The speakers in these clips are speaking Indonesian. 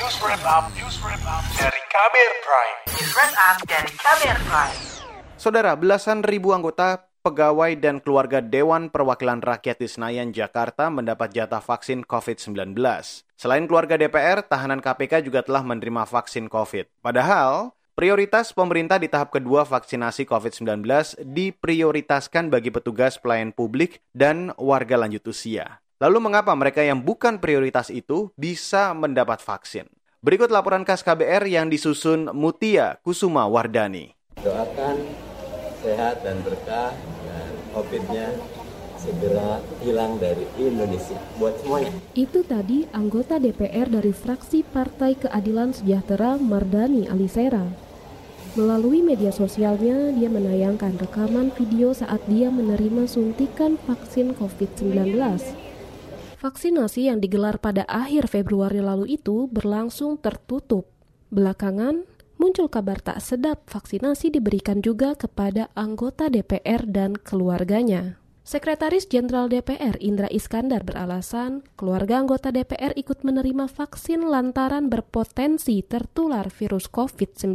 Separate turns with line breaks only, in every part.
News Wrap Up, News Wrap Up dari Kamer Prime.
News Wrap Up dari Kamer Prime.
Saudara, belasan ribu anggota pegawai dan keluarga Dewan Perwakilan Rakyat di Senayan, Jakarta mendapat jatah vaksin COVID-19. Selain keluarga DPR, tahanan KPK juga telah menerima vaksin COVID. Padahal, prioritas pemerintah di tahap kedua vaksinasi COVID-19 diprioritaskan bagi petugas pelayan publik dan warga lanjut usia. Lalu mengapa mereka yang bukan prioritas itu bisa mendapat vaksin? Berikut laporan khas KBR yang disusun Mutia Kusuma Wardani.
Doakan sehat dan berkah dan COVID-nya segera hilang dari Indonesia buat semuanya.
Itu tadi anggota DPR dari fraksi Partai Keadilan Sejahtera Mardani Alisera. Melalui media sosialnya, dia menayangkan rekaman video saat dia menerima suntikan vaksin COVID-19. Vaksinasi yang digelar pada akhir Februari lalu itu berlangsung tertutup. Belakangan, muncul kabar tak sedap vaksinasi diberikan juga kepada anggota DPR dan keluarganya. Sekretaris Jenderal DPR Indra Iskandar beralasan keluarga anggota DPR ikut menerima vaksin lantaran berpotensi tertular virus COVID-19.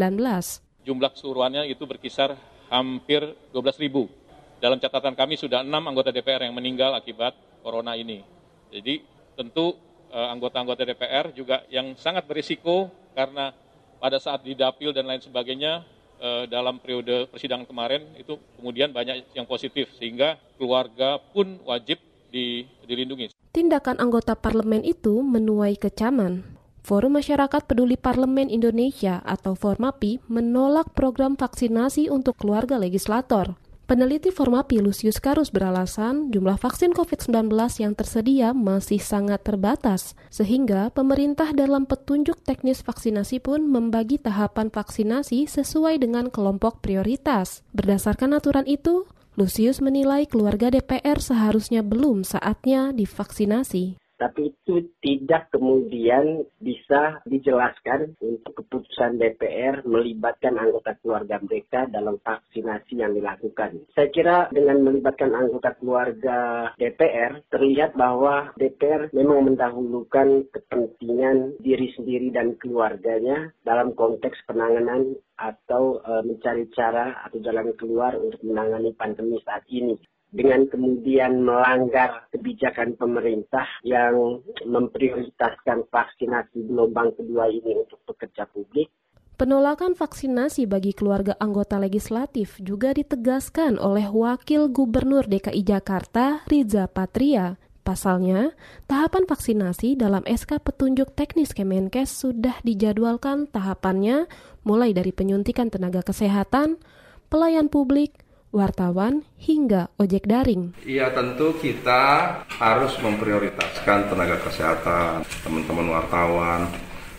Jumlah keseluruhannya itu berkisar hampir 12 ribu. Dalam catatan kami sudah enam anggota DPR yang meninggal akibat corona ini. Jadi tentu eh, anggota-anggota DPR juga yang sangat berisiko karena pada saat didapil dan lain sebagainya eh, dalam periode persidangan kemarin itu kemudian banyak yang positif sehingga keluarga pun wajib di, dilindungi.
Tindakan anggota parlemen itu menuai kecaman. Forum Masyarakat Peduli Parlemen Indonesia atau Formapi menolak program vaksinasi untuk keluarga legislator. Peneliti Formapi Lucius Karus beralasan jumlah vaksin COVID-19 yang tersedia masih sangat terbatas, sehingga pemerintah dalam petunjuk teknis vaksinasi pun membagi tahapan vaksinasi sesuai dengan kelompok prioritas. Berdasarkan aturan itu, Lucius menilai keluarga DPR seharusnya belum saatnya divaksinasi
tapi itu tidak kemudian bisa dijelaskan untuk keputusan DPR melibatkan anggota keluarga mereka dalam vaksinasi yang dilakukan. Saya kira dengan melibatkan anggota keluarga DPR terlihat bahwa DPR memang mendahulukan kepentingan diri sendiri dan keluarganya dalam konteks penanganan atau e, mencari cara atau jalan keluar untuk menangani pandemi saat ini dengan kemudian melanggar kebijakan pemerintah yang memprioritaskan vaksinasi gelombang kedua ini untuk pekerja publik.
Penolakan vaksinasi bagi keluarga anggota legislatif juga ditegaskan oleh Wakil Gubernur DKI Jakarta, Riza Patria. Pasalnya, tahapan vaksinasi dalam SK petunjuk teknis Kemenkes sudah dijadwalkan tahapannya mulai dari penyuntikan tenaga kesehatan, pelayan publik, wartawan, hingga ojek daring.
Iya tentu kita harus memprioritaskan tenaga kesehatan, teman-teman wartawan,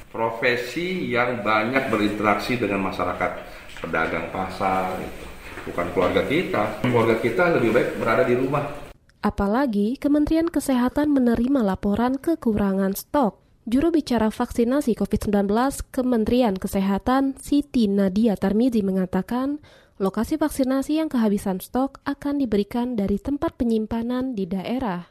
profesi yang banyak berinteraksi dengan masyarakat, pedagang pasar, gitu. bukan keluarga kita. Keluarga kita lebih baik berada di rumah.
Apalagi Kementerian Kesehatan menerima laporan kekurangan stok. Juru bicara vaksinasi COVID-19 Kementerian Kesehatan Siti Nadia Tarmizi mengatakan Lokasi vaksinasi yang kehabisan stok akan diberikan dari tempat penyimpanan di daerah.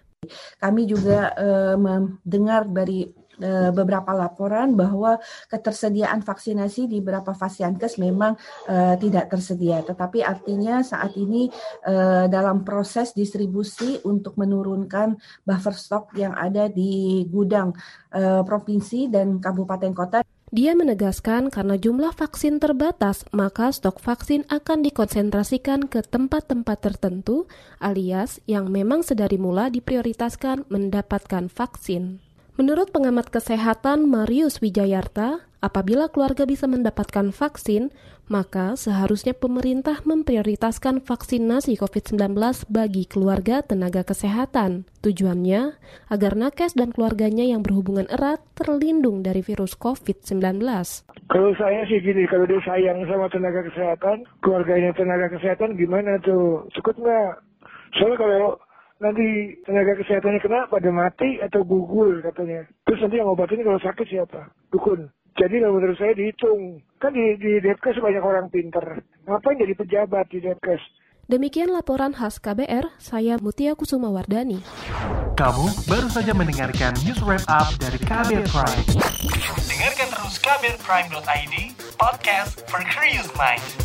Kami juga uh, mendengar dari uh, beberapa laporan bahwa ketersediaan vaksinasi di beberapa fasiankes memang uh, tidak tersedia. Tetapi artinya saat ini uh, dalam proses distribusi untuk menurunkan buffer stok yang ada di gudang uh, provinsi dan kabupaten kota.
Dia menegaskan karena jumlah vaksin terbatas, maka stok vaksin akan dikonsentrasikan ke tempat-tempat tertentu, alias yang memang sedari mula diprioritaskan mendapatkan vaksin. Menurut pengamat kesehatan Marius Wijayarta, apabila keluarga bisa mendapatkan vaksin, maka seharusnya pemerintah memprioritaskan vaksinasi COVID-19 bagi keluarga tenaga kesehatan. Tujuannya agar nakes dan keluarganya yang berhubungan erat terlindung dari virus COVID-19.
Kalau saya sih gini, kalau dia sayang sama tenaga kesehatan, keluarganya tenaga kesehatan gimana tuh? Cukup nggak? Soalnya kalau nanti tenaga kesehatannya kena pada mati atau gugur katanya. Terus nanti yang obatin kalau sakit siapa? Dukun. Jadi kalau menurut saya dihitung. Kan di, di Depkes banyak orang pinter. Ngapain jadi pejabat di Depkes?
Demikian laporan khas KBR, saya Mutia Kusuma Wardani.
Kamu baru saja mendengarkan news wrap up dari KBR Prime. Dengarkan kamirprime.id, podcast for curious mind.